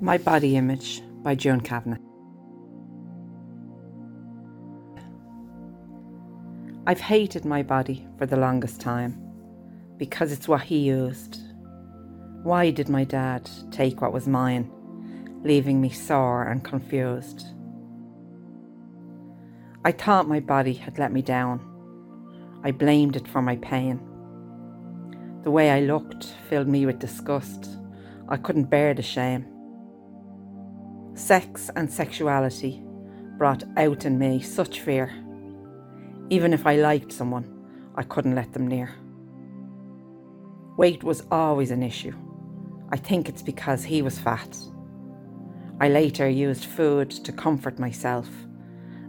My Body Image by June Kavanagh. I've hated my body for the longest time because it's what he used. Why did my dad take what was mine, leaving me sore and confused? I thought my body had let me down. I blamed it for my pain. The way I looked filled me with disgust. I couldn't bear the shame. Sex and sexuality brought out in me such fear. Even if I liked someone, I couldn't let them near. Weight was always an issue. I think it's because he was fat. I later used food to comfort myself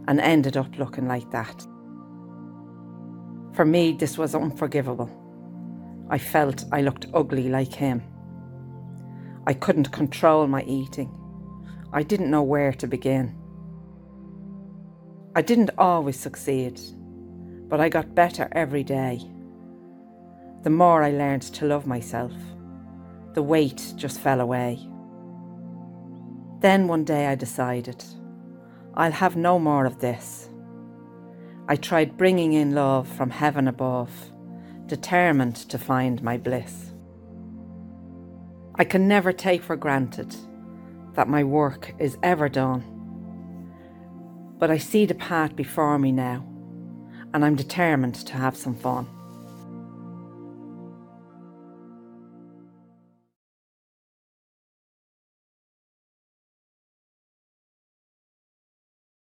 and ended up looking like that. For me, this was unforgivable. I felt I looked ugly like him. I couldn't control my eating. I didn't know where to begin. I didn't always succeed, but I got better every day. The more I learned to love myself, the weight just fell away. Then one day I decided, I'll have no more of this. I tried bringing in love from heaven above, determined to find my bliss. I can never take for granted that my work is ever done. But I see the path before me now, and I'm determined to have some fun.